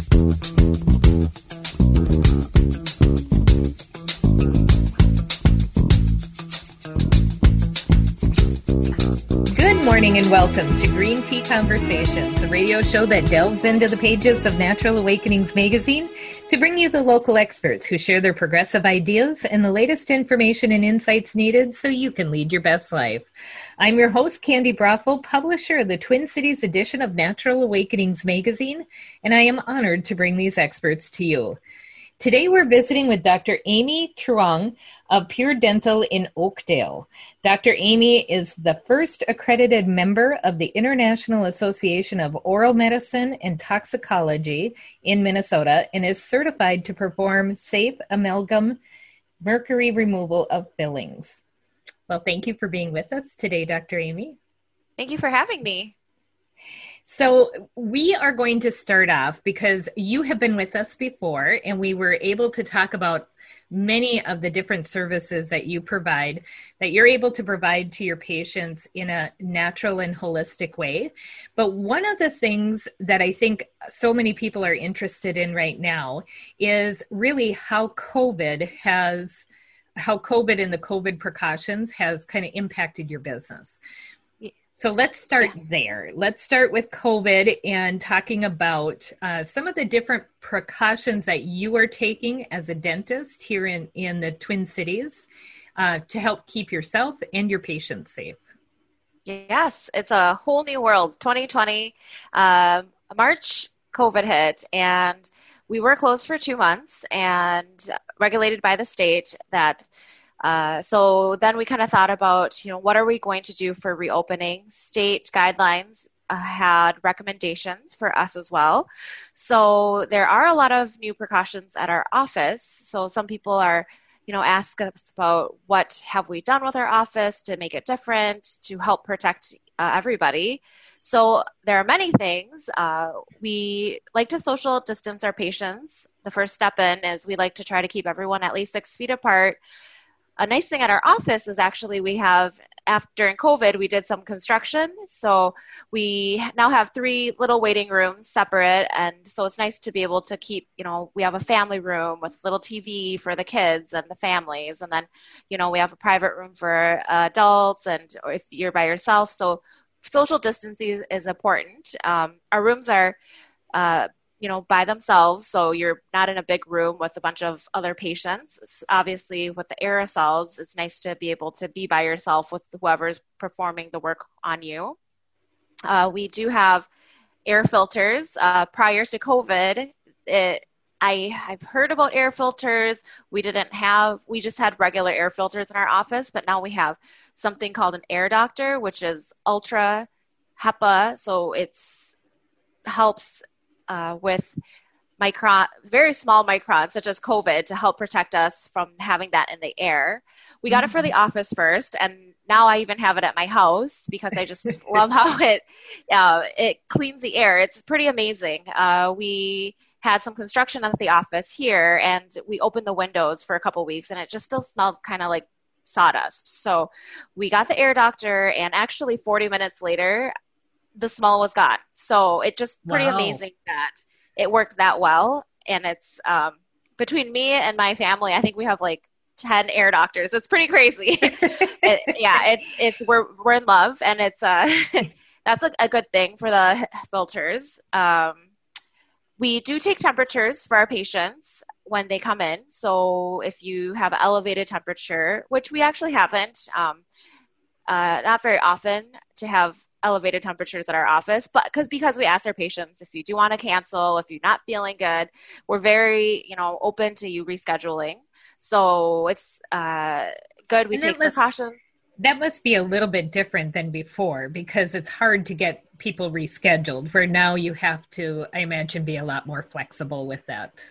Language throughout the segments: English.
Good morning and welcome to Green Tea Conversations, a radio show that delves into the pages of Natural Awakenings magazine to bring you the local experts who share their progressive ideas and the latest information and insights needed so you can lead your best life. I'm your host, Candi Broeffle, publisher of the Twin Cities edition of Natural Awakenings magazine, and I am honored to bring these experts to you. Today we're visiting with Dr. Amy Truong of Pure Dental in Oakdale. Dr. Amy is the first accredited member of the International Association of Oral Medicine and Toxicology in Minnesota and is certified to perform safe amalgam mercury removal of fillings. Well, thank you for being with us today, Dr. Amy. Thank you for having me. So, we are going to start off because you have been with us before, and we were able to talk about many of the different services that you provide that you're able to provide to your patients in a natural and holistic way. But one of the things that I think so many people are interested in right now is really how COVID has how COVID and the COVID precautions has kind of impacted your business. So let's start there. Let's start with COVID and talking about uh, some of the different precautions that you are taking as a dentist here in, in the Twin Cities uh, to help keep yourself and your patients safe. Yes, it's a whole new world. 2020, uh, March, COVID hit, and we were closed for two months and regulated by the state that uh, so then we kind of thought about, you know, what are we going to do for reopening? State guidelines uh, had recommendations for us as well. So there are a lot of new precautions at our office. So some people are, you know, ask us about what have we done with our office to make it different to help protect uh, everybody. So there are many things. Uh, we like to social distance our patients. The first step in is we like to try to keep everyone at least six feet apart a nice thing at our office is actually we have after during COVID we did some construction, so we now have three little waiting rooms separate, and so it's nice to be able to keep you know we have a family room with little TV for the kids and the families, and then you know we have a private room for uh, adults and if you're by yourself, so social distancing is important. Um, our rooms are uh, you know by themselves so you're not in a big room with a bunch of other patients obviously with the aerosols it's nice to be able to be by yourself with whoever's performing the work on you uh, we do have air filters uh, prior to covid it, I, have heard about air filters. We didn't have, we just had regular air filters in our office, but now we have something called an air doctor, which is ultra HEPA. So it's helps uh, with micron, very small microns, such as COVID, to help protect us from having that in the air. We got it for the mm-hmm. office first, and now I even have it at my house because I just love how it uh, it cleans the air. It's pretty amazing. Uh, we had some construction at the office here, and we opened the windows for a couple weeks, and it just still smelled kind of like sawdust. So we got the air doctor, and actually 40 minutes later, the smell was gone. So it just pretty wow. amazing that it worked that well. And it's um, between me and my family, I think we have like 10 air doctors. It's pretty crazy. it, yeah, it's, it's, we're, we're in love and it's, uh, that's a, a, good thing for the filters. Um, we do take temperatures for our patients when they come in. So if you have elevated temperature, which we actually haven't, um, uh, not very often to have elevated temperatures at our office but because because we ask our patients if you do want to cancel if you're not feeling good we're very you know open to you rescheduling. So it's uh, good we and take must, precautions that must be a little bit different than before because it's hard to get people rescheduled where now you have to i imagine be a lot more flexible with that.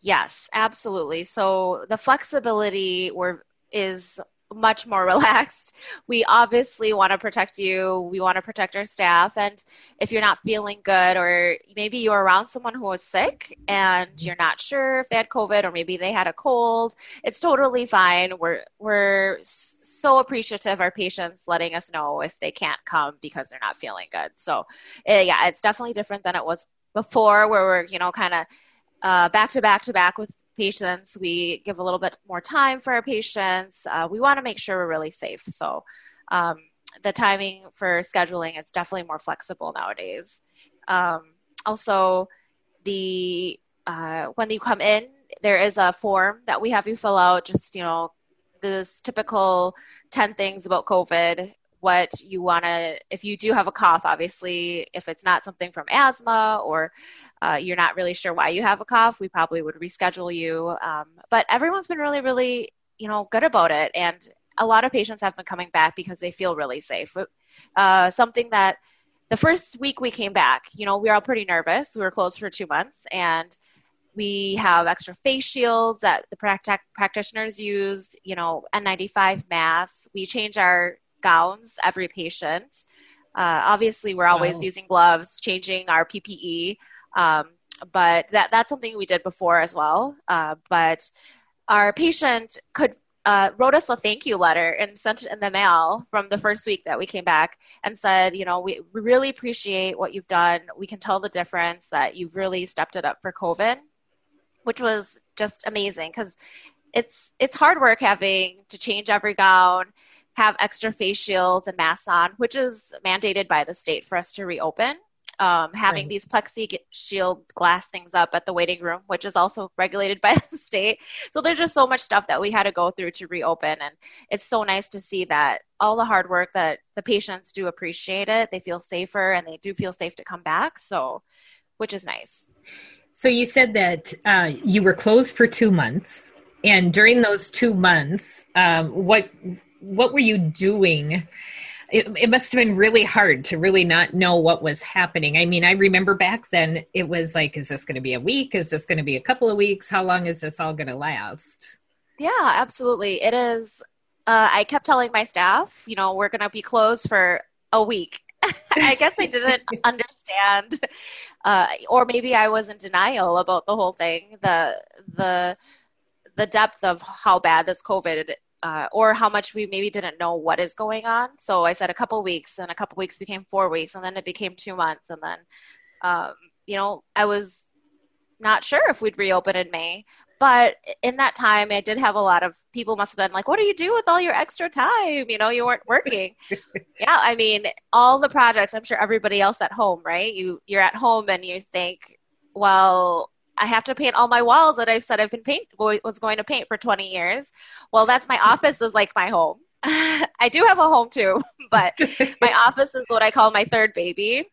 Yes absolutely. So the flexibility were is much more relaxed. We obviously want to protect you. We want to protect our staff. And if you're not feeling good, or maybe you're around someone who is sick and you're not sure if they had COVID or maybe they had a cold, it's totally fine. We're, we're so appreciative of our patients letting us know if they can't come because they're not feeling good. So, uh, yeah, it's definitely different than it was before, where we're you know kind of uh, back to back to back with patients. We give a little bit more time for our patients. Uh, we want to make sure we're really safe. So um, the timing for scheduling is definitely more flexible nowadays. Um, also, the uh, when you come in, there is a form that we have you fill out. Just you know, this typical ten things about COVID what you want to if you do have a cough obviously if it's not something from asthma or uh, you're not really sure why you have a cough we probably would reschedule you. Um, but everyone's been really really you know good about it. And a lot of patients have been coming back because they feel really safe. Uh, something that the first week we came back you know we were all pretty nervous. We were closed for two months and we have extra face shields that the practic- practitioners use you know n95 masks. We change our gowns every patient. Uh, obviously, we're always wow. using gloves, changing our PPE, um, but that that's something we did before as well. Uh, but our patient could uh, wrote us a thank you letter and sent it in the mail from the first week that we came back and said, you know, we, we really appreciate what you've done. We can tell the difference that you've really stepped it up for COVID, which was just amazing because it's it's hard work having to change every gown have extra face shields and masks on, which is mandated by the state for us to reopen. Um, having right. these plexi shield glass things up at the waiting room, which is also regulated by the state. So there's just so much stuff that we had to go through to reopen. And it's so nice to see that all the hard work that the patients do appreciate it. They feel safer and they do feel safe to come back. So, which is nice. So you said that uh, you were closed for two months. And during those two months, um, what what were you doing? It, it, must have been really hard to really not know what was happening. I mean, I remember back then it was like, is this going to be a week? Is this going to be a couple of weeks? How long is this all going to last? Yeah, absolutely. It is. Uh, I kept telling my staff, you know, we're going to be closed for a week. I guess I didn't understand, uh, or maybe I was in denial about the whole thing. The the the depth of how bad this COVID uh, or how much we maybe didn't know what is going on. So I said a couple weeks, and a couple weeks became four weeks, and then it became two months, and then, um, you know, I was not sure if we'd reopen in May. But in that time, I did have a lot of people must have been like, "What do you do with all your extra time? You know, you weren't working." yeah, I mean, all the projects. I'm sure everybody else at home, right? You you're at home and you think, well, I have to paint all my walls that I've said I've been paint was going to paint for 20 years. Well, that's my office is like my home. I do have a home too, but my office is what I call my third baby.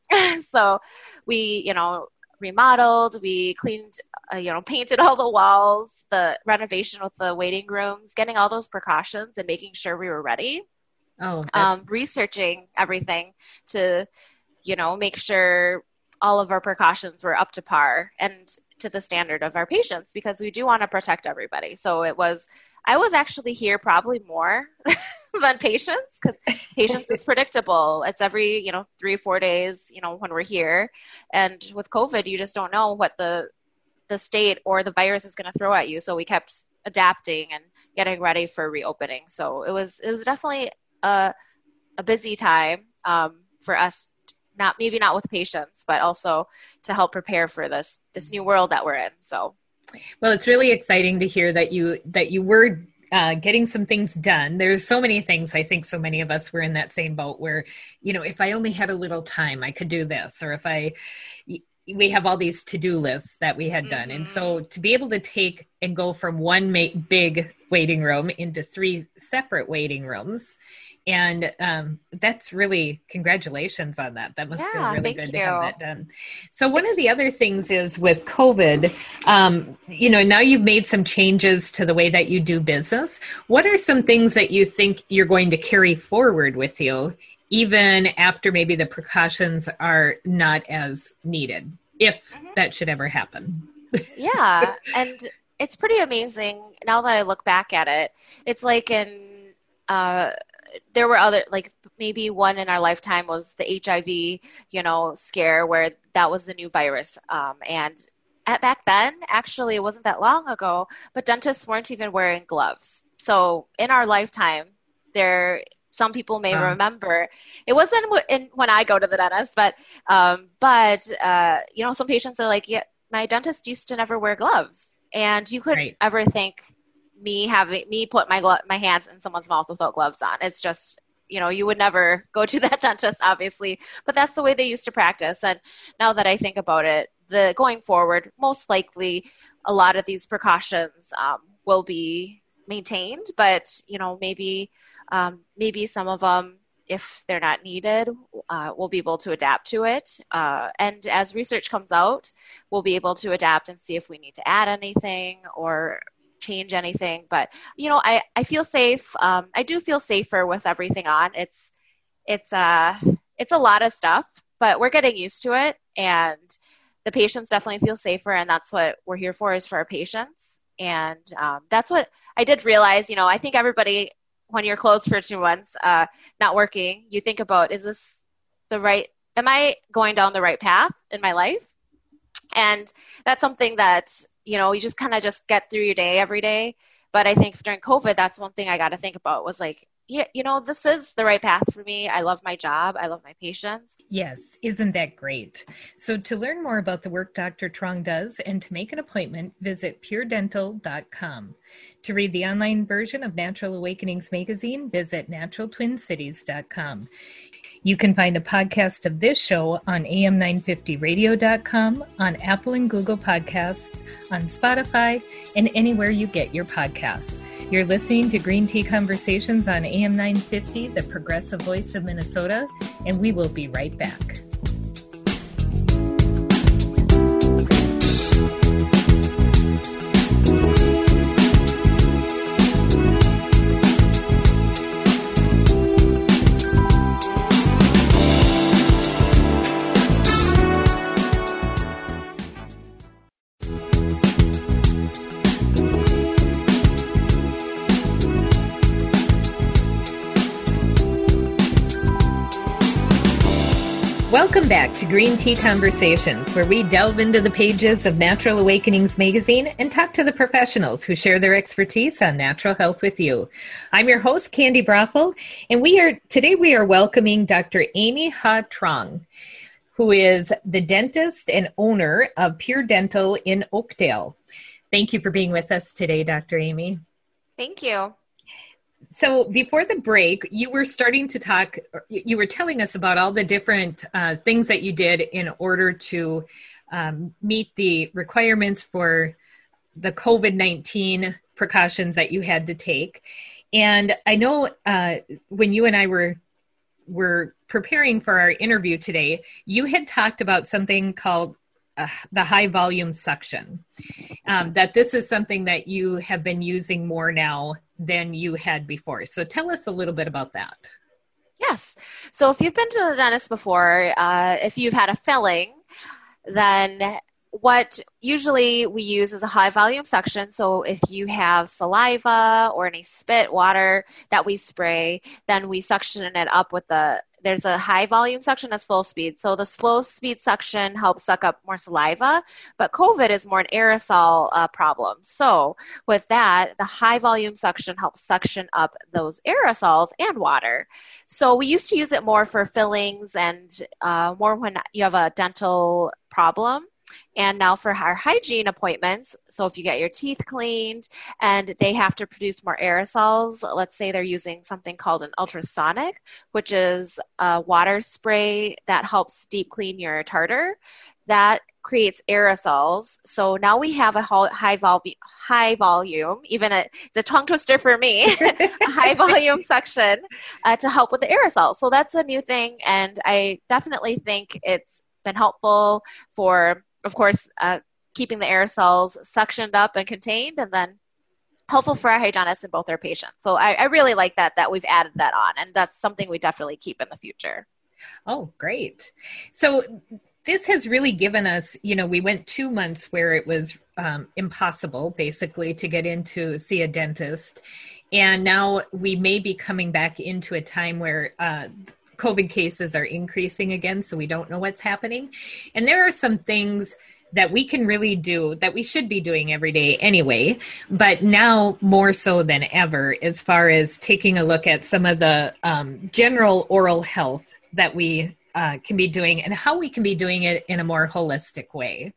so we, you know, remodeled, we cleaned, uh, you know, painted all the walls, the renovation with the waiting rooms, getting all those precautions and making sure we were ready. Oh, um, researching everything to, you know, make sure all of our precautions were up to par. And to the standard of our patients because we do want to protect everybody. So it was, I was actually here probably more than patients because patients is predictable. It's every, you know, three four days, you know, when we're here. And with COVID, you just don't know what the, the state or the virus is going to throw at you. So we kept adapting and getting ready for reopening. So it was, it was definitely a, a busy time um, for us not maybe not with patients, but also to help prepare for this this new world that we're in. So, well, it's really exciting to hear that you that you were uh, getting some things done. There's so many things. I think so many of us were in that same boat where, you know, if I only had a little time, I could do this, or if I, we have all these to-do lists that we had done, mm-hmm. and so mm-hmm. to be able to take and go from one ma- big waiting room into three separate waiting rooms and um, that's really congratulations on that. That must yeah, feel really good you. to have that done. So one of the other things is with COVID, um, you know, now you've made some changes to the way that you do business. What are some things that you think you're going to carry forward with you, even after maybe the precautions are not as needed, if mm-hmm. that should ever happen? yeah, and it's pretty amazing now that I look back at it. It's like in uh, there were other like maybe one in our lifetime was the HIV, you know, scare where that was the new virus. Um, and at, back then, actually, it wasn't that long ago, but dentists weren't even wearing gloves. So in our lifetime, there some people may um, remember. It wasn't in, when I go to the dentist, but um, but uh, you know, some patients are like, yeah, my dentist used to never wear gloves, and you couldn't right. ever think me having me put my glo- my hands in someone's mouth without gloves on. It's just you know you would never go to that dentist obviously but that's the way they used to practice and now that i think about it the going forward most likely a lot of these precautions um, will be maintained but you know maybe um, maybe some of them if they're not needed uh, we'll be able to adapt to it. Uh, and as research comes out we'll be able to adapt and see if we need to add anything or change anything. But you know i, I feel safe um, i do feel safer with everything on. It's it's uh it's a lot of stuff but we're getting used to it and the patients definitely feel safer and that's what we're here for is for our patients. And um, that's what i did realize you know i think everybody when you're closed for two months uh, not working you think about is this the right am i going down the right path in my life? And that's something that you know you just kind of just get through your day every day. But i think during covid that's one thing i got to think about was like yeah, you know, this is the right path for me. I love my job. I love my patients. Yes, isn't that great? So, to learn more about the work Dr. Truong does and to make an appointment, visit puredental.com. To read the online version of Natural Awakenings magazine, visit naturaltwincities.com. You can find a podcast of this show on am950radio.com, on Apple and Google Podcasts, on Spotify, and anywhere you get your podcasts. You're listening to Green Tea Conversations on AM950, the progressive voice of Minnesota, and we will be right back. Welcome back to Green Tea Conversations, where we delve into the pages of Natural Awakenings magazine and talk to the professionals who share their expertise on natural health with you. I'm your host, Candi Broeffle, and we are today we are welcoming Dr. Amy Ha Truong, who is the dentist and owner of Pure Dental in Oakdale. Thank you for being with us today, Dr. Amy. Thank you. So before the break, you were starting to talk, you were telling us about all the different uh, things that you did in order to um, meet the requirements for the COVID 19 precautions that you had to take. And I know uh, when you and I were were preparing for our interview today, you had talked about something called uh, the high volume suction. Um, that this is something that you have been using more now than you had before. So tell us a little bit about that. Yes. So if you've been to the dentist before, uh, if you've had a filling, then what usually we use is a high volume suction. So if you have saliva or any spit, water that we spray, then we suction it up with the there's a high volume suction and slow speed. So the slow speed suction helps suck up more saliva, but COVID is more an aerosol uh, problem. So with that, the high volume suction helps suction up those aerosols and water. So we used to use it more for fillings and uh, more when you have a dental problem. And now for our hygiene appointments, so if you get your teeth cleaned and they have to produce more aerosols, let's say they're using something called an ultrasonic, which is a water spray that helps deep clean your tartar, that creates aerosols. So now we have a high, vol- high volume, even a, it's a tongue twister for me, a high volume suction uh, to help with the aerosols. So that's a new thing. And I definitely think it's been helpful for of course, uh, keeping the aerosols suctioned up and contained, and then helpful for our hygienists and both our patients. So I, I, really like that that we've added that on, and that's something we definitely keep in the future. Oh, great! So this has really given us, you know, we went two months where it was um, impossible, basically, to get into see a dentist, and now we may be coming back into a time where. Uh, COVID cases are increasing again, so we don't know what's happening. And there are some things that we can really do that we should be doing every day anyway but now more so than ever as far as taking a look at some of the um, general oral health that we uh, can be doing and how we can be doing it in a more holistic way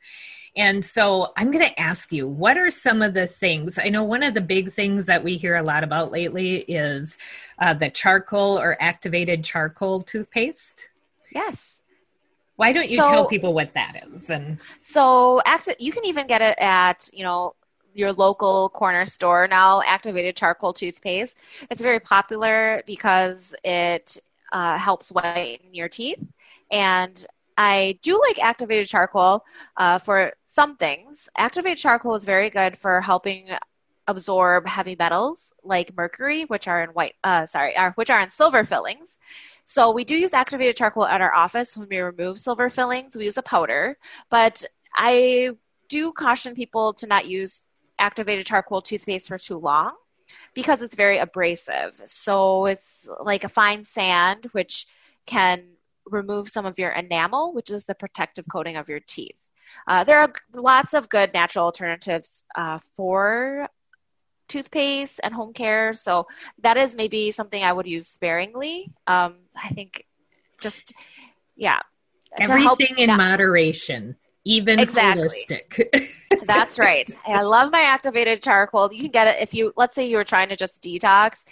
and so I'm going to ask you, what are some of the things? I know one of the big things that we hear a lot about lately is uh, the charcoal or activated charcoal toothpaste. Yes. Why don't you so, tell people what that is? And so, act- you can even get it at you know your local corner store now. Activated charcoal toothpaste. It's very popular because it uh, helps whiten your teeth, and I do like activated charcoal uh, for some things. Activated charcoal is very good for helping absorb heavy metals like mercury, which are in white, uh, sorry, are, which are in silver fillings. So we do use activated charcoal at our office when we remove silver fillings. We use a powder, but I do caution people to not use activated charcoal toothpaste for too long because it's very abrasive. So it's like a fine sand, which can remove some of your enamel, which is the protective coating of your teeth. Uh, there are lots of good natural alternatives uh, for toothpaste and home care. So that is maybe something I would use sparingly. Um, I think just, yeah. Everything in moderation even exactly. holistic. That's right. I love my activated charcoal. You can get it if you, let's say you were trying to just detox.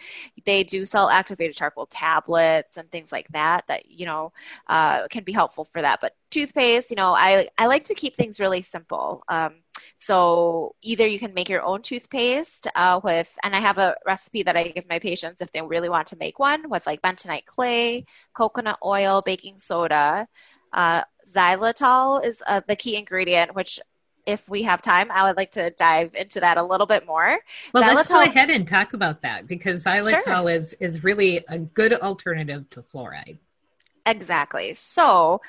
They do sell activated charcoal tablets and things like that that you know uh, can be helpful for that. But toothpaste, you know, I I like to keep things really simple. Um, so either you can make your own toothpaste uh, with, and I have a recipe that I give my patients if they really want to make one with like bentonite clay, coconut oil, baking soda. Uh, xylitol is uh, the key ingredient, which if we have time, I would like to dive into that a little bit more. Well, xylitol, let's go ahead and talk about that because xylitol sure. is is really a good alternative to fluoride. Exactly. So,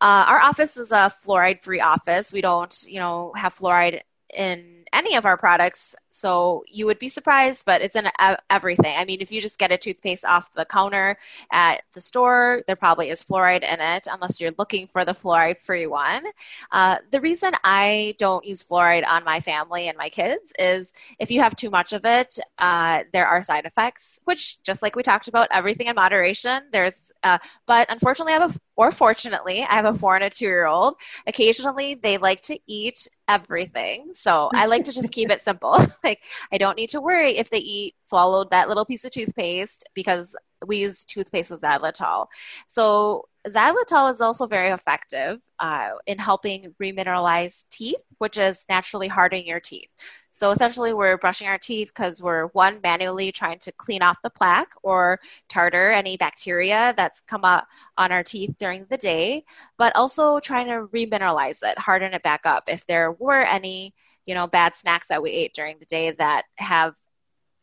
uh, our office is a fluoride free office. We don't, you know, have fluoride in any of our products. So you would be surprised, but it's in everything. I mean, if you just get a toothpaste off the counter at the store, there probably is fluoride in it, unless you're looking for the fluoride free one. Uh, the reason I don't use fluoride on my family and my kids is if you have too much of it, uh, there are side effects, which just like we talked about, everything in moderation. There's, uh, but unfortunately, I have a, or fortunately, I have a four and a two year old. Occasionally, they like to eat everything. So I like to just keep it simple. I don't need to worry if they eat swallowed that little piece of toothpaste because we use toothpaste with xylitol. So xylitol is also very effective uh, in helping remineralize teeth, which is naturally hardening your teeth. So essentially, we're brushing our teeth because we're one manually trying to clean off the plaque or tartar, any bacteria that's come up on our teeth during the day, but also trying to remineralize it, harden it back up. If there were any, you know, bad snacks that we ate during the day that have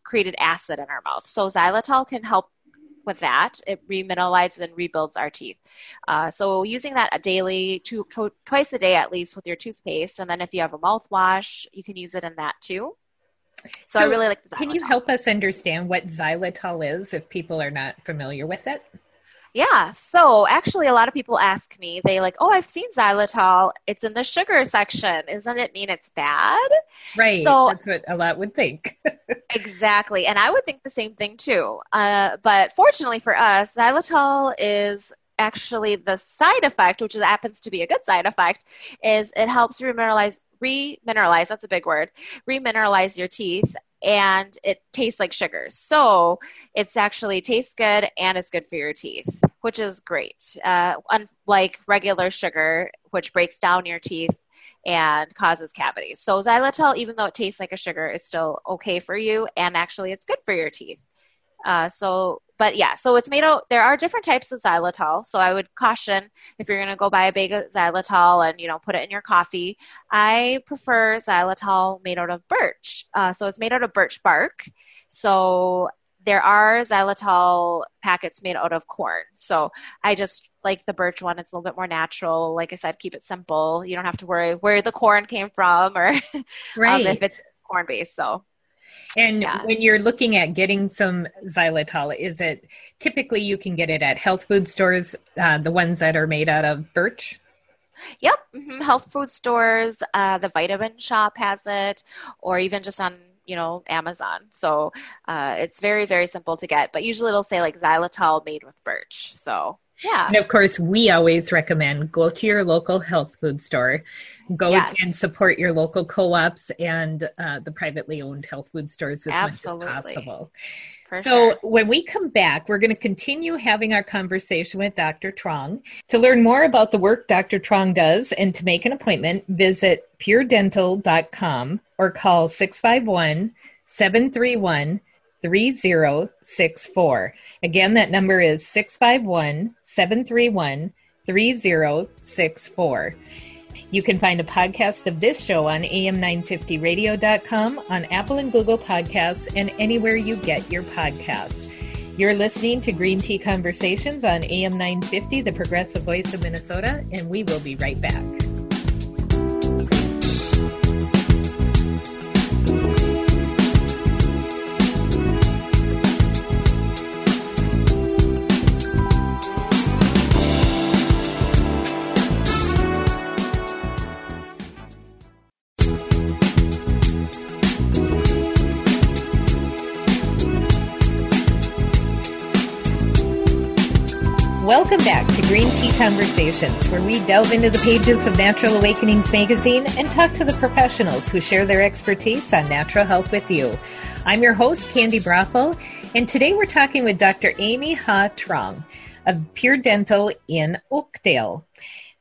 created acid in our mouth. So xylitol can help with that. It remineralizes and rebuilds our teeth. Uh, so using that daily, two, two, twice a day at least with your toothpaste, and then if you have a mouthwash, you can use it in that too. So, so I really like the xylitol. Can you help us understand what xylitol is if people are not familiar with it? Yeah. So actually, a lot of people ask me, they like, oh, I've seen xylitol. It's in the sugar section. Isn't it mean it's bad? Right. So that's what a lot would think. exactly. And I would think the same thing too. Uh, but fortunately for us, xylitol is actually the side effect, which happens to be a good side effect, is it helps remineralize remineralize that's a big word remineralize your teeth and it tastes like sugar. So it's actually tastes good and it's good for your teeth, which is great. Uh, unlike regular sugar, which breaks down your teeth and causes cavities. So xylitol, even though it tastes like a sugar, is still okay for you, and actually it's good for your teeth. Uh, so but yeah, so it's made out. There are different types of xylitol. So I would caution if you're going to go buy a bag of xylitol and you know put it in your coffee. I prefer xylitol made out of birch. Uh, so it's made out of birch bark. So there are xylitol packets made out of corn. So I just like the birch one. It's a little bit more natural. Like I said, keep it simple. You don't have to worry where the corn came from or right. um, if it's corn based. So and yeah. when you're looking at getting some xylitol, is it typically you can get it at health food stores, uh, the ones that are made out of birch? Yep, mm-hmm. health food stores, uh, the Vitamin Shoppe has it, or even just on you know Amazon. So uh, it's very very simple to get. But usually it'll say like xylitol made with birch. So yeah. And of course, we always recommend go to your local health food store, go yes. and support your local co ops and uh, the privately owned health food stores as Absolutely. much as possible. For so, sure. when we come back, we're going to continue having our conversation with Dr. Truong. To learn more about the work Dr. Truong does and to make an appointment, visit puredental.com or call 651 731 3064. Again, that number is 651 731 3064. You can find a podcast of this show on am950radio.com, on Apple and Google Podcasts, and anywhere you get your podcasts. You're listening to Green Tea Conversations on AM 950, the progressive voice of Minnesota, and we will be right back. Back to Green Tea Conversations, where we delve into the pages of Natural Awakenings magazine and talk to the professionals who share their expertise on natural health with you. I'm your host, Candi Broeffle, and today we're talking with Dr. Amy Ha Truong of Pure Dental in Oakdale.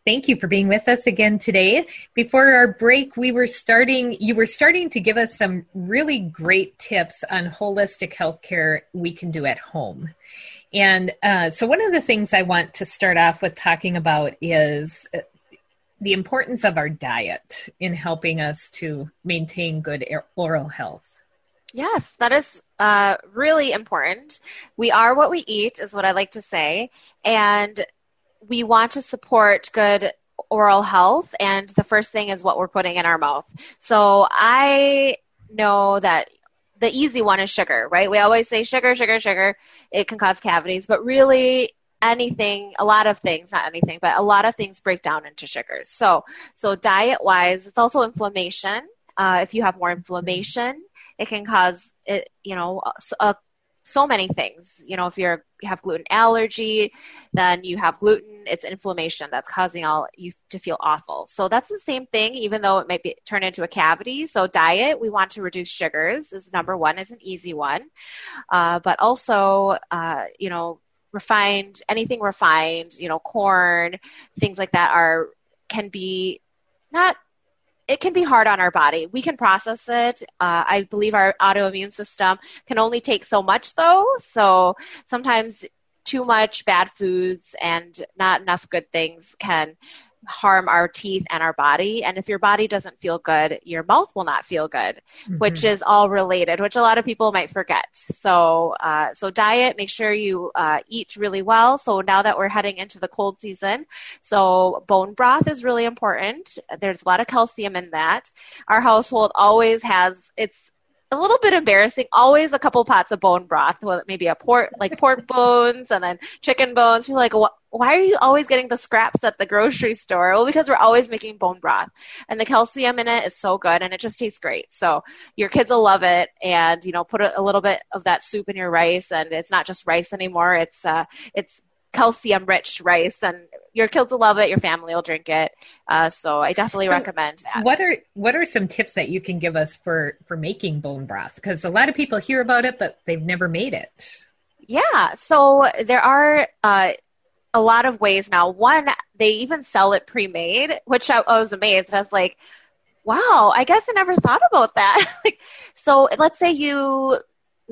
Thank you for being with us again today. Before our break, we were starting, you were starting to give us some really great tips on holistic healthcare we can do at home. And uh, so, one of the things I want to start off with talking about is uh, the importance of our diet in helping us to maintain good oral health. Yes, that is uh, really important. We are what we eat, is what I like to say. And we want to support good oral health. And the first thing is what we're putting in our mouth. So I know that the easy one is sugar, right? We always say sugar, sugar, sugar. It can cause cavities, but really anything, a lot of things, not anything, but a lot of things break down into sugars. So, so diet wise, it's also inflammation. Uh, if you have more inflammation, it can cause it, you know, a so many things. You know, if you're, you have gluten allergy, then you have gluten, it's inflammation that's causing all you to feel awful. So that's the same thing, even though it might be turn into a cavity. So diet, we want to reduce sugars is number one, is an easy one. Uh, but also, uh, you know, refined, anything refined, you know, corn, things like that are, can be not it can be hard on our body. We can process it. Uh, I believe our autoimmune system can only take so much, though. So sometimes too much bad foods and not enough good things can harm our teeth and our body. And if your body doesn't feel good, your mouth will not feel good, mm-hmm. which is all related, which a lot of people might forget. So, uh, so diet, make sure you uh, eat really well. So now that we're heading into the cold season, so bone broth is really important. There's a lot of calcium in that. Our household always has, it's a little bit embarrassing. Always a couple pots of bone broth, well, maybe a pork, like pork bones and then chicken bones. You're like, why are you always getting the scraps at the grocery store? Well, because we're always making bone broth and the calcium in it is so good and it just tastes great. So your kids will love it. And, you know, put a, a little bit of that soup in your rice and it's not just rice anymore. It's, uh, it's calcium rich rice and your kids will love it your family will drink it. Uh, so i definitely so recommend that. what are what are some tips that you can give us for for making bone broth? Because a lot of people hear about it but they've never made it. Yeah so there are uh, a lot of ways now. One they even sell it pre-made which i, I was amazed. I was like wow i guess i never thought about that. Like, so let's say you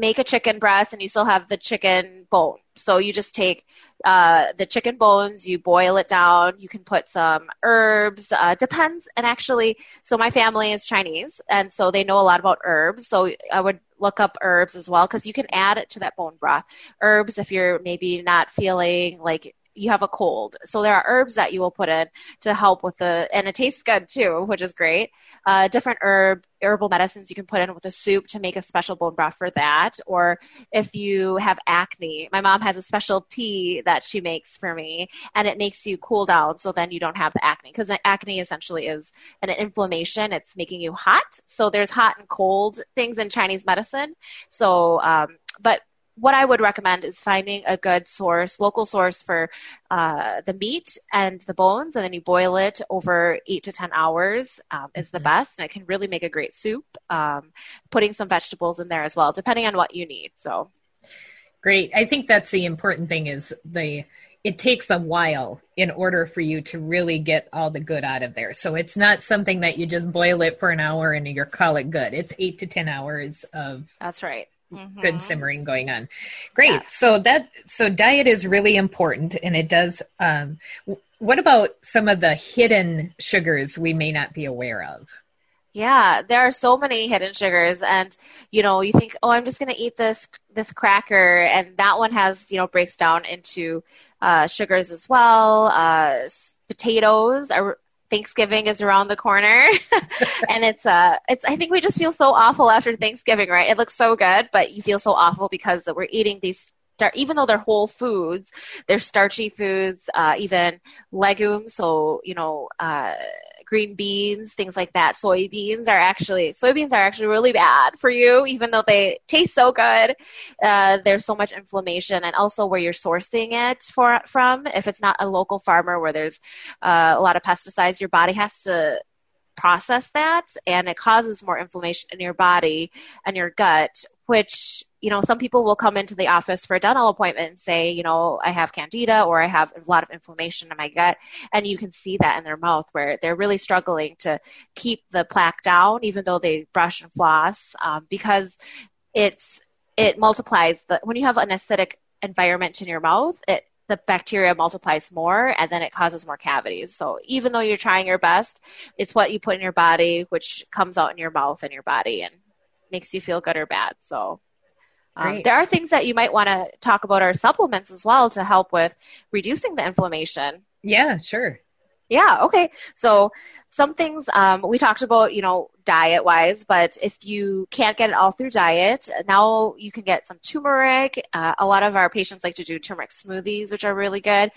make a chicken breast and you still have the chicken bone. So you just take uh, the chicken bones, you boil it down. You can put some herbs. Uh, depends. And actually, so my family is Chinese, and so they know a lot about herbs. So I would look up herbs as well because you can add it to that bone broth. Herbs if you're maybe not feeling like you have a cold. So there are herbs that you will put in to help with the, and it tastes good too, which is great. Uh, different herb herbal medicines you can put in with a soup to make a special bone broth for that. Or if you have acne, my mom has a special tea that she makes for me, and it makes you cool down. So then you don't have the acne because acne essentially is an inflammation. It's making you hot. So there's hot and cold things in Chinese medicine. So, um, but what I would recommend is finding a good source, local source for uh, the meat and the bones, and then you boil it over eight to 10 hours um, is the mm-hmm. best. And it can really make a great soup. Um, putting some vegetables in there as well, depending on what you need. So great. I think that's the important thing is the, it takes a while in order for you to really get all the good out of there. So it's not something that you just boil it for an hour and you call it good. It's eight to 10 hours of. That's right mm-hmm. good simmering going on. Great. So that so diet is really important, and it does. Um, what about some of the hidden sugars we may not be aware of? Yeah, there are so many hidden sugars, and you know, you think, oh, I'm just going to eat this this cracker, and that one has you know breaks down into uh, sugars as well. Uh, potatoes are Thanksgiving is around the corner, and it's uh, it's. I think we just feel so awful after Thanksgiving, right? It looks so good, but you feel so awful because we're eating these even though they're whole foods, they're starchy foods, uh, even legumes. So, you know, uh, green beans, things like that. Soybeans are actually soybeans are actually really bad for you, even though they taste so good. Uh, there's so much inflammation, and also where you're sourcing it for from. If it's not a local farmer where there's uh, a lot of pesticides, your body has to process that, and it causes more inflammation in your body and your gut, which you know, some people will come into the office for a dental appointment and say, you know, I have candida or I have a lot of inflammation in my gut. And you can see that in their mouth where they're really struggling to keep the plaque down, even though they brush and floss, um, because it's, it multiplies the, when you have an acidic environment in your mouth, it, the bacteria multiplies more and then it causes more cavities. So even though you're trying your best, it's what you put in your body, which comes out in your mouth and your body and makes you feel good or bad. So um, there are things that you might want to talk about our supplements as well to help with reducing the inflammation. Yeah, sure. Yeah, okay. So some things um, we talked about, you know, diet wise, but if you can't get it all through diet, now you can get some turmeric. Uh, a lot of our patients like to do turmeric smoothies, which are really good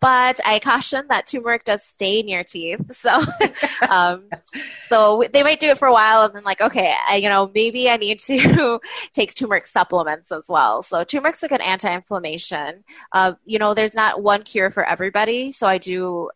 but I caution that turmeric does stain your teeth. So, um, so they might do it for a while and then like, okay, I, you know, maybe I need to take turmeric supplements as well. So turmeric's a good anti-inflammation. Uh, you know, there's not one cure for everybody. So I do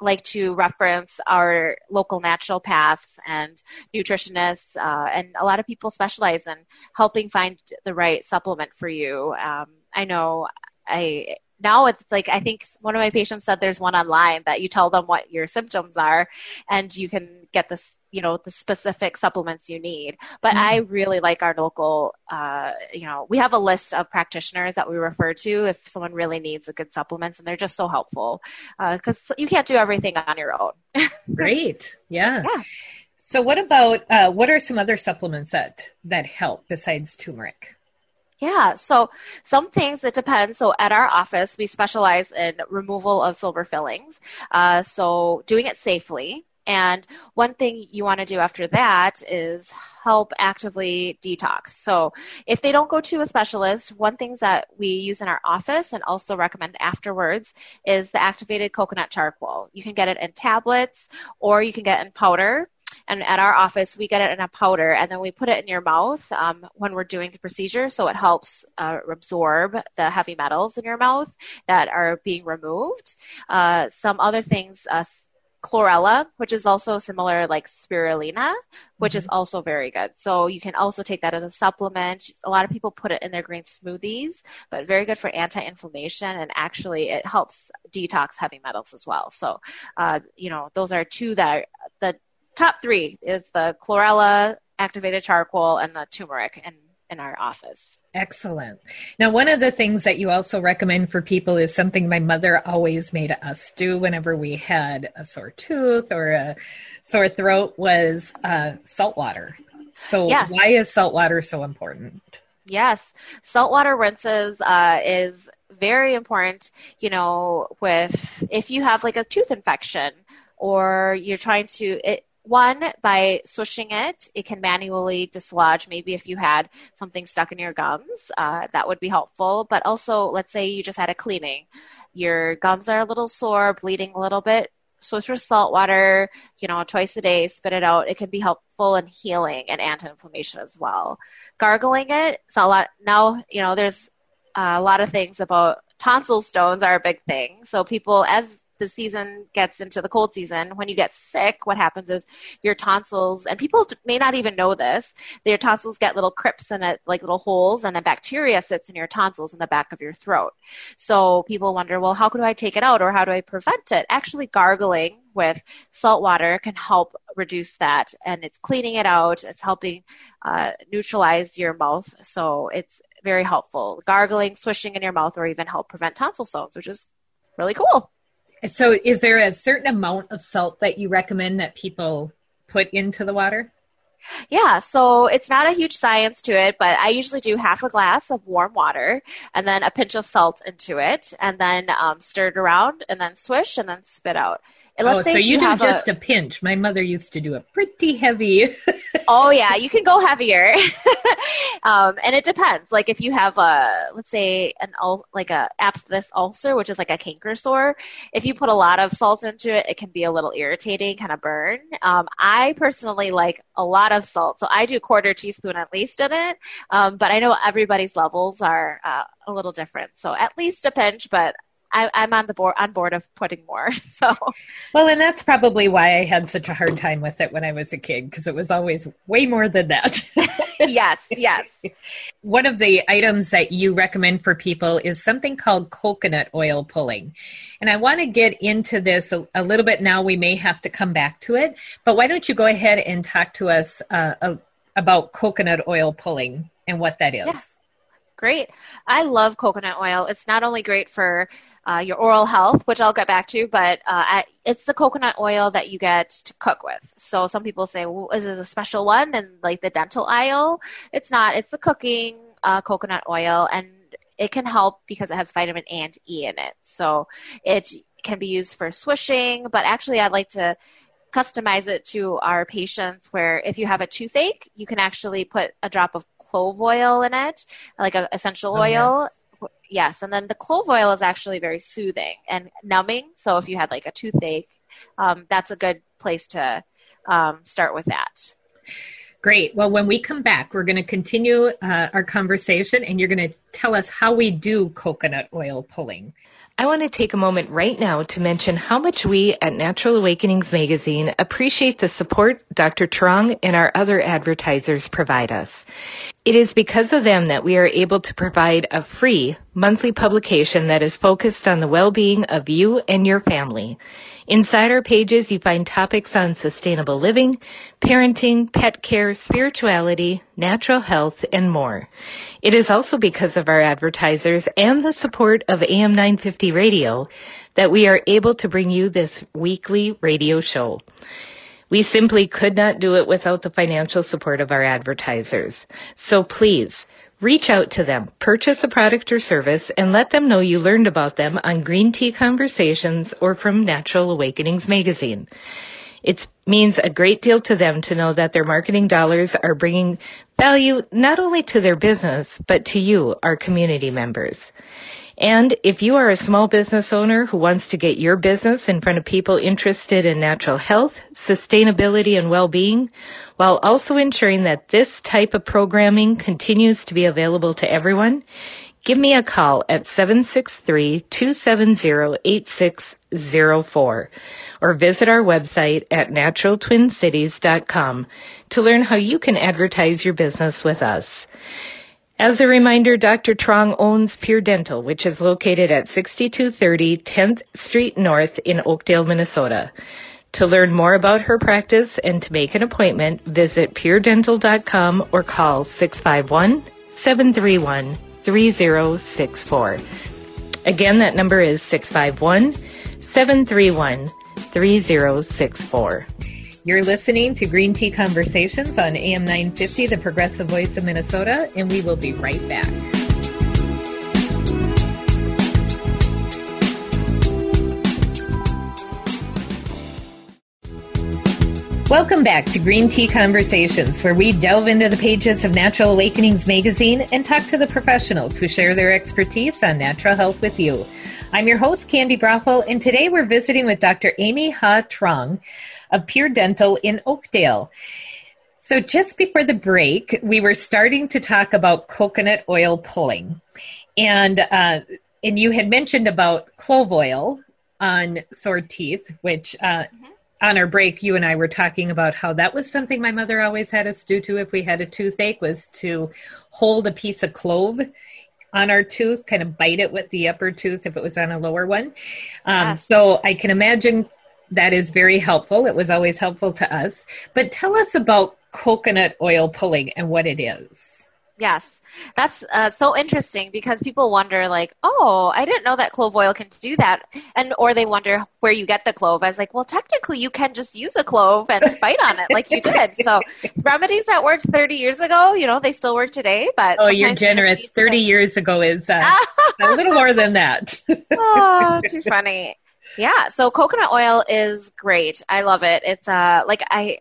like to reference our local naturopaths and nutritionists, uh, and a lot of people specialize in helping find the right supplement for you. Um, I know I now it's like I think one of my patients said there's one online that you tell them what your symptoms are and you can get this you know the specific supplements you need but mm-hmm. i really like our local uh, you know we have a list of practitioners that we refer to if someone really needs a good supplements and they're just so helpful because uh, you can't do everything on your own great yeah yeah so what about uh, what are some other supplements that that help besides turmeric yeah, so some things it depends. So at our office, we specialize in removal of silver fillings. Uh, so doing it safely. And one thing you want to do after that is help actively detox. So if they don't go to a specialist, one thing that we use in our office and also recommend afterwards is the activated coconut charcoal. You can get it in tablets or you can get it in powder. And at our office, we get it in a powder and then we put it in your mouth um, when we're doing the procedure. So it helps uh, absorb the heavy metals in your mouth that are being removed. Uh, some other things, uh, chlorella, which is also similar like spirulina, which mm-hmm. is also very good. So you can also take that as a supplement. A lot of people put it in their green smoothies, but very good for anti-inflammation and actually it helps detox heavy metals as well. So, uh, you know, those are two that the top three is the chlorella, activated charcoal, and the turmeric in, in our office. Excellent. Now, one of the things that you also recommend for people is something my mother always made us do whenever we had a sore tooth or a sore throat was uh, salt water. So, yes. why is salt water so important? Yes, saltwater rinses uh, is very important. You know, with if you have like a tooth infection or you're trying to it, one by swishing it it can manually dislodge maybe if you had something stuck in your gums. Uh, that would be helpful. But also let's say you just had a cleaning. Your gums are a little sore bleeding a little bit. Swish with salt water you know twice a day spit it out. It can be helpful in healing and anti-inflammation as well. Gargling it it's a lot now you know there's a lot of things about tonsil stones are a big thing. So people as the season gets into the cold season, when you get sick, what happens is your tonsils, and people may not even know this, your tonsils get little crypts in it, like little holes, and a bacteria sits in your tonsils in the back of your throat. So people wonder, well, how do I take it out or how do I prevent it? Actually, gargling with salt water can help reduce that, and it's cleaning it out. It's helping uh, neutralize your mouth, so it's very helpful. Gargling, swishing in your mouth, or even help prevent tonsil stones, which is really cool. So, is there a certain amount of salt that you recommend that people put into the water? Yeah, so it's not a huge science to it, but I usually do half a glass of warm water and then a pinch of salt into it, and then um, stir it around, and then swish, and then spit out. And let's oh, say so you, you do just a, a, pinch. My mother used to do a pretty heavy. oh yeah, you can go heavier, um, and it depends. Like if you have a, let's say an ul- like a aphthous ulcer, which is like a canker sore, if you put a lot of salt into it, it can be a little irritating, kind of burn. Um, I personally like a lot of salt, so I do quarter teaspoon at least in it. Um, but I know everybody's levels are uh, a little different, so at least a pinch. But I, am on the board on board of putting more. So, well, and that's probably why I had such a hard time with it when I was a kid because it was always way more than that. yes, yes. One of the items that you recommend for people is something called coconut oil pulling, and I want to get into this a, a little bit now. We may have to come back to it, but why don't you go ahead and talk to us uh, about coconut oil pulling and what that is? Yeah. Great. I love coconut oil. It's not only great for uh, your oral health, which I'll get back to, but uh, it's the coconut oil that you get to cook with. So some people say, well, is this a special one in like the dental aisle? It's not. It's the cooking uh, coconut oil, and it can help because it has vitamin A and E in it. So it can be used for swishing, but actually, I'd like to customize it to our patients where if you have a toothache, you can actually put a drop of clove oil in it, like a essential oh, oil. Yes. yes. and then the clove oil is actually very soothing and numbing. So if you had like a toothache, um, that's a good place to um, start with that. Great. Well, when we come back, we're going to continue uh, our conversation and you're going to tell us how we do coconut oil pulling. I want to take a moment right now to mention how much we at Natural Awakenings Magazine appreciate the support Dr. Truong and our other advertisers provide us. It is because of them that we are able to provide a free monthly publication that is focused on the well-being of you and your family. Inside our pages, you find topics on sustainable living, parenting, pet care, spirituality, natural health, and more. It is also because of our advertisers and the support of AM 950 Radio that we are able to bring you this weekly radio show. We simply could not do it without the financial support of our advertisers. So please, Reach out to them, purchase a product or service, and let them know you learned about them on Green Tea Conversations or from Natural Awakenings magazine. It means a great deal to them to know that their marketing dollars are bringing value not only to their business, but to you, our community members. And if you are a small business owner who wants to get your business in front of people interested in natural health, sustainability, and well-being, while also ensuring that this type of programming continues to be available to everyone, give me a call at 763-270-8604 or visit our website at naturaltwincities.com to learn how you can advertise your business with us. As a reminder, Dr. Truong owns Pure Dental, which is located at 6230 10th Street North in Oakdale, Minnesota. To learn more about her practice and to make an appointment, visit puredental.com or call 651-731-3064. Again, that number is 651-731-3064. You're listening to Green Tea Conversations on AM 950, the progressive voice of Minnesota, and we will be right back. Welcome back to Green Tea Conversations, where we delve into the pages of Natural Awakenings magazine and talk to the professionals who share their expertise on natural health with you. I'm your host, Candi Broeffle, and today we're visiting with Dr. Amy Ha Truong of Pure Dental in Oakdale. So, just before the break, we were starting to talk about coconut oil pulling, and uh, and you had mentioned about clove oil on sore teeth, which uh, on our break, you and I were talking about how that was something my mother always had us do too if we had a toothache was to hold a piece of clove on our tooth, kind of bite it with the upper tooth if it was on a lower one. Um, yes. So I can imagine that is very helpful. It was always helpful to us. But tell us about coconut oil pulling and what it is. Yes, that's uh, so interesting because people wonder, like, oh, I didn't know that clove oil can do that, and or they wonder where you get the clove. I was like, well, technically, you can just use a clove and bite on it like you did. So remedies that worked 30 years ago, you know, they still work today. But oh, you're generous. 30 years ago is uh, a little more than that. oh, too funny. Yeah, so coconut oil is great. I love it. It's uh like I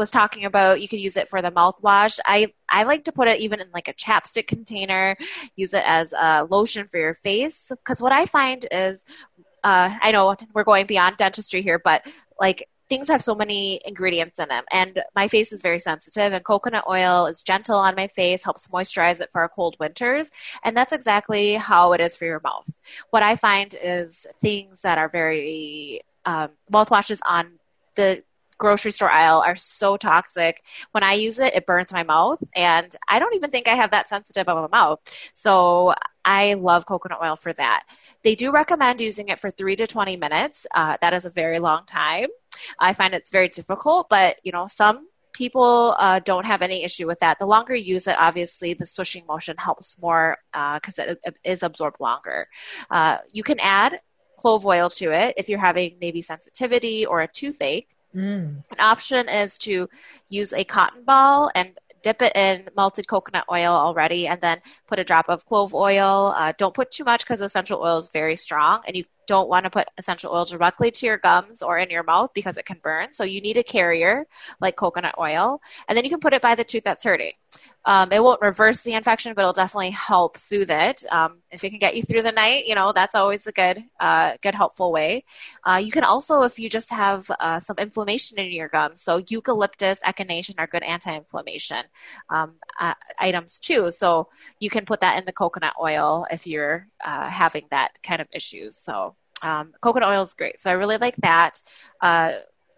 was talking about you could use it for the mouthwash. I I like to put it even in like a chapstick container, use it as a lotion for your face. Because what I find is uh, I know we're going beyond dentistry here, but like things have so many ingredients in them. And my face is very sensitive and coconut oil is gentle on my face helps moisturize it for our cold winters. And that's exactly how it is for your mouth. What i find is things that are very um, mouthwashes on the grocery store aisle are so toxic. When I use it, it burns my mouth, and I don't even think I have that sensitive of a mouth. So I love coconut oil for that. They do recommend using it for three to 20 minutes. Uh, that is a very long time. I find it's very difficult, but you know, some people uh, don't have any issue with that. The longer you use it, obviously, the swishing motion helps more because uh, it, it is absorbed longer. Uh, you can add clove oil to it if you're having maybe sensitivity or a toothache. Mm. An option is to use a cotton ball and dip it in melted coconut oil already and then put a drop of clove oil. Uh, don't put too much because essential oil is very strong and you don't want to put essential oil directly to your gums or in your mouth because it can burn. So you need a carrier like coconut oil and then you can put it by the tooth that's hurting. Um, it won't reverse the infection, but it'll definitely help soothe it. Um, if it can get you through the night, you know that's always a good, uh, good helpful way. Uh, you can also, if you just have uh, some inflammation in your gums, so eucalyptus, echinacea are good anti-inflammation um, uh, items too. So you can put that in the coconut oil if you're uh, having that kind of issues. So um, coconut oil is great. So I really like that. Uh,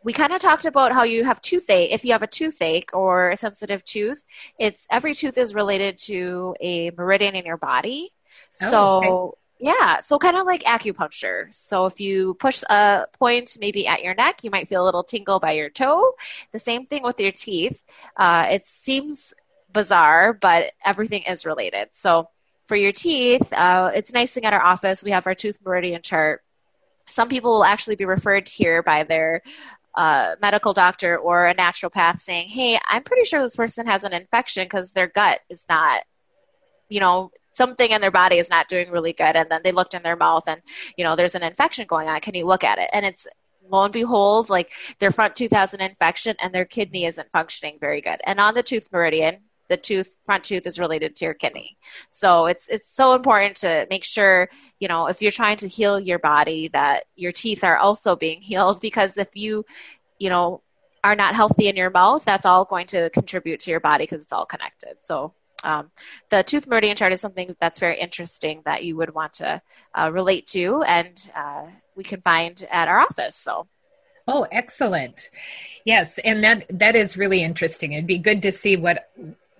we kind of talked about how you have toothache. If you have a toothache or a sensitive tooth, it's every tooth is related to a meridian in your body. Oh, so okay. yeah, so kind of like acupuncture. So if you push a point maybe at your neck, you might feel a little tingle by your toe. The same thing with your teeth. Uh, it seems bizarre, but everything is related. So for your teeth, uh, it's nice thing at our office. We have our tooth meridian chart some people will actually be referred here by their a medical doctor or a naturopath saying, "Hey, I'm pretty sure this person has an infection because their gut is not, you know, something in their body is not doing really good." And then they looked in their mouth, and you know, there's an infection going on. Can you look at it? And it's lo and behold, like their front tooth has an infection and their kidney isn't functioning very good. And on the tooth meridian, the tooth front tooth is related to your kidney so it's it's so important to make sure you know if you're trying to heal your body that your teeth are also being healed because if you you know are not healthy in your mouth that's all going to contribute to your body because it's all connected so um, the tooth meridian chart is something that's very interesting that you would want to uh, relate to and uh, we can find at our office so Oh, excellent. Yes, and that that is really interesting. It'd be good to see what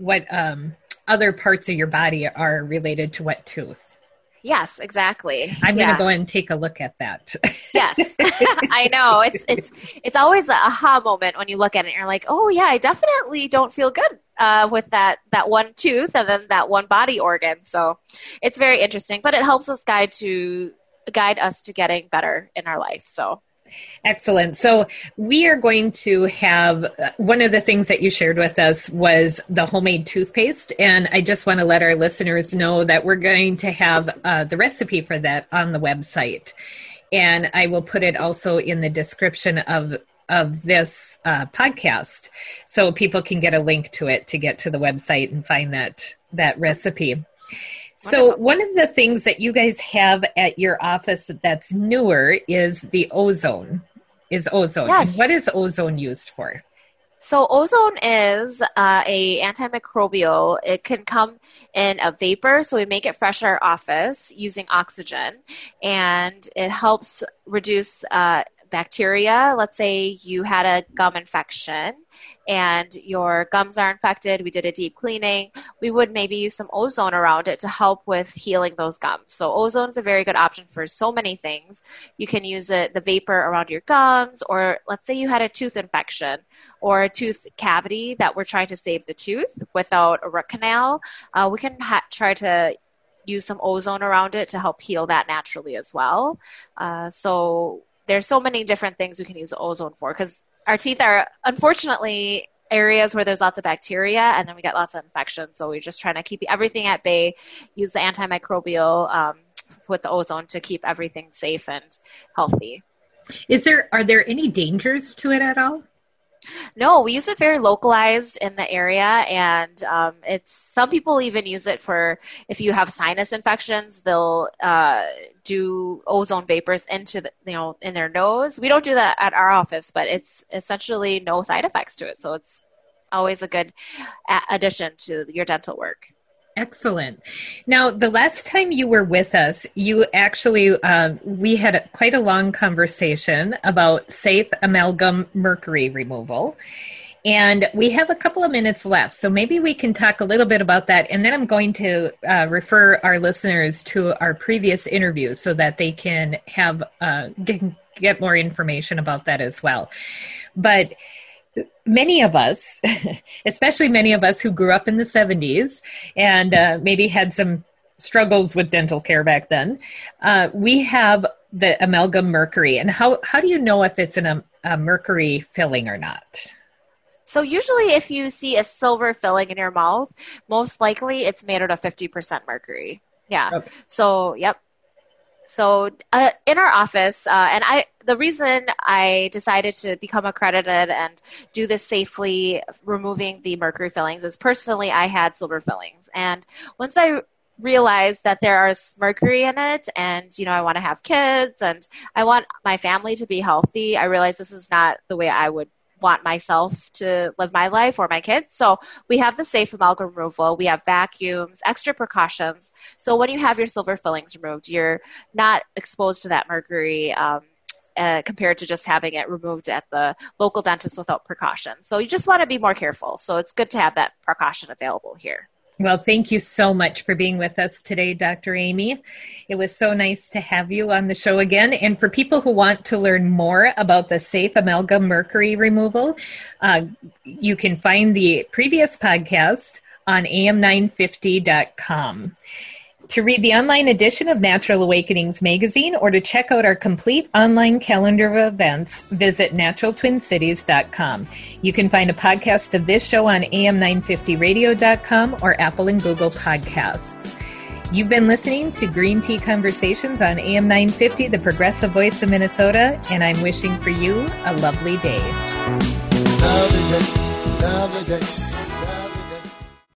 what um, other parts of your body are related to what tooth. Yes, exactly. I'm yeah. going to go and take a look at that. yes, I know. It's it's it's always a aha moment when you look at it. and You're like, oh yeah, I definitely don't feel good uh, with that that one tooth and then that one body organ. So it's very interesting, but it helps us guide to guide us to getting better in our life. So Excellent. So we are going to have uh, one of the things that you shared with us was the homemade toothpaste, and I just want to let our listeners know that we're going to have uh, the recipe for that on the website, and I will put it also in the description of of this uh, podcast, so people can get a link to it to get to the website and find that that recipe. So, one of the things that you guys have at your office that's newer is the ozone is ozone. Yes. what is ozone used for? So ozone is uh, a antimicrobial. It can come in a vapor, so we make it fresh in our office using oxygen, and it helps reduce uh, bacteria. Let's say you had a gum infection and your gums are infected. We did a deep cleaning. We would maybe use some ozone around it to help with healing those gums. So ozone is a very good option for so many things. You can use it, the vapor around your gums, or let's say you had a tooth infection or a tooth cavity that we're trying to save the tooth without a root canal. Uh, we can ha- try to use some ozone around it to help heal that naturally as well. Uh, so there's so many different things we can use ozone for because our teeth are unfortunately areas where there's lots of bacteria and then we get lots of infections. So we're just trying to keep everything at bay, use the antimicrobial um, with the ozone to keep everything safe and healthy. Is there are there any dangers to it at all? No, we use it very localized in the area, and um, it's some people even use it for if you have sinus infections, they'll uh, do ozone vapors into the you know in their nose. We don't do that at our office, but it's essentially no side effects to it, so it's always a good addition to your dental work. Excellent. Now, the last time you were with us, you actually, uh, we had a, quite a long conversation about safe amalgam mercury removal. And we have a couple of minutes left, so maybe we can talk a little bit about that. And then I'm going to uh, refer our listeners to our previous interview so that they can have uh, get, get more information about that as well. But many of us, especially many of us who grew up in the 70s and uh, maybe had some struggles with dental care back then, uh, we have the amalgam mercury. And how, how do you know if it's an, um, a mercury filling or not? So usually if you see a silver filling in your mouth, most likely it's made out of 50% mercury. Yeah. Okay. So, yep. So uh, in our office, uh, and I, the reason I decided to become accredited and do this safely, removing the mercury fillings, is personally I had silver fillings, and once I realized that there is mercury in it and you know i want to have kids and i want my family to be healthy i realized this is not the way i would want myself to live my life or my kids. So we have the safe amalgam removal. We have vacuums, extra precautions. So when you have your silver fillings removed, you're not exposed to that mercury. Um, uh, compared to just having it removed at the local dentist without precaution. So you just want to be more careful. So it's good to have that precaution available here. Well, thank you so much for being with us today, Dr. Amy. It was so nice to have you on the show again. And for people who want to learn more about the safe amalgam mercury removal, uh, you can find the previous podcast on am950.com. To read the online edition of Natural Awakenings magazine or to check out our complete online calendar of events, visit naturaltwincities.com. You can find a podcast of this show on am950radio.com or Apple and Google Podcasts. You've been listening to Green Tea Conversations on AM 950, the progressive voice of Minnesota, and I'm wishing for you a lovely day. Lovely day, lovely day.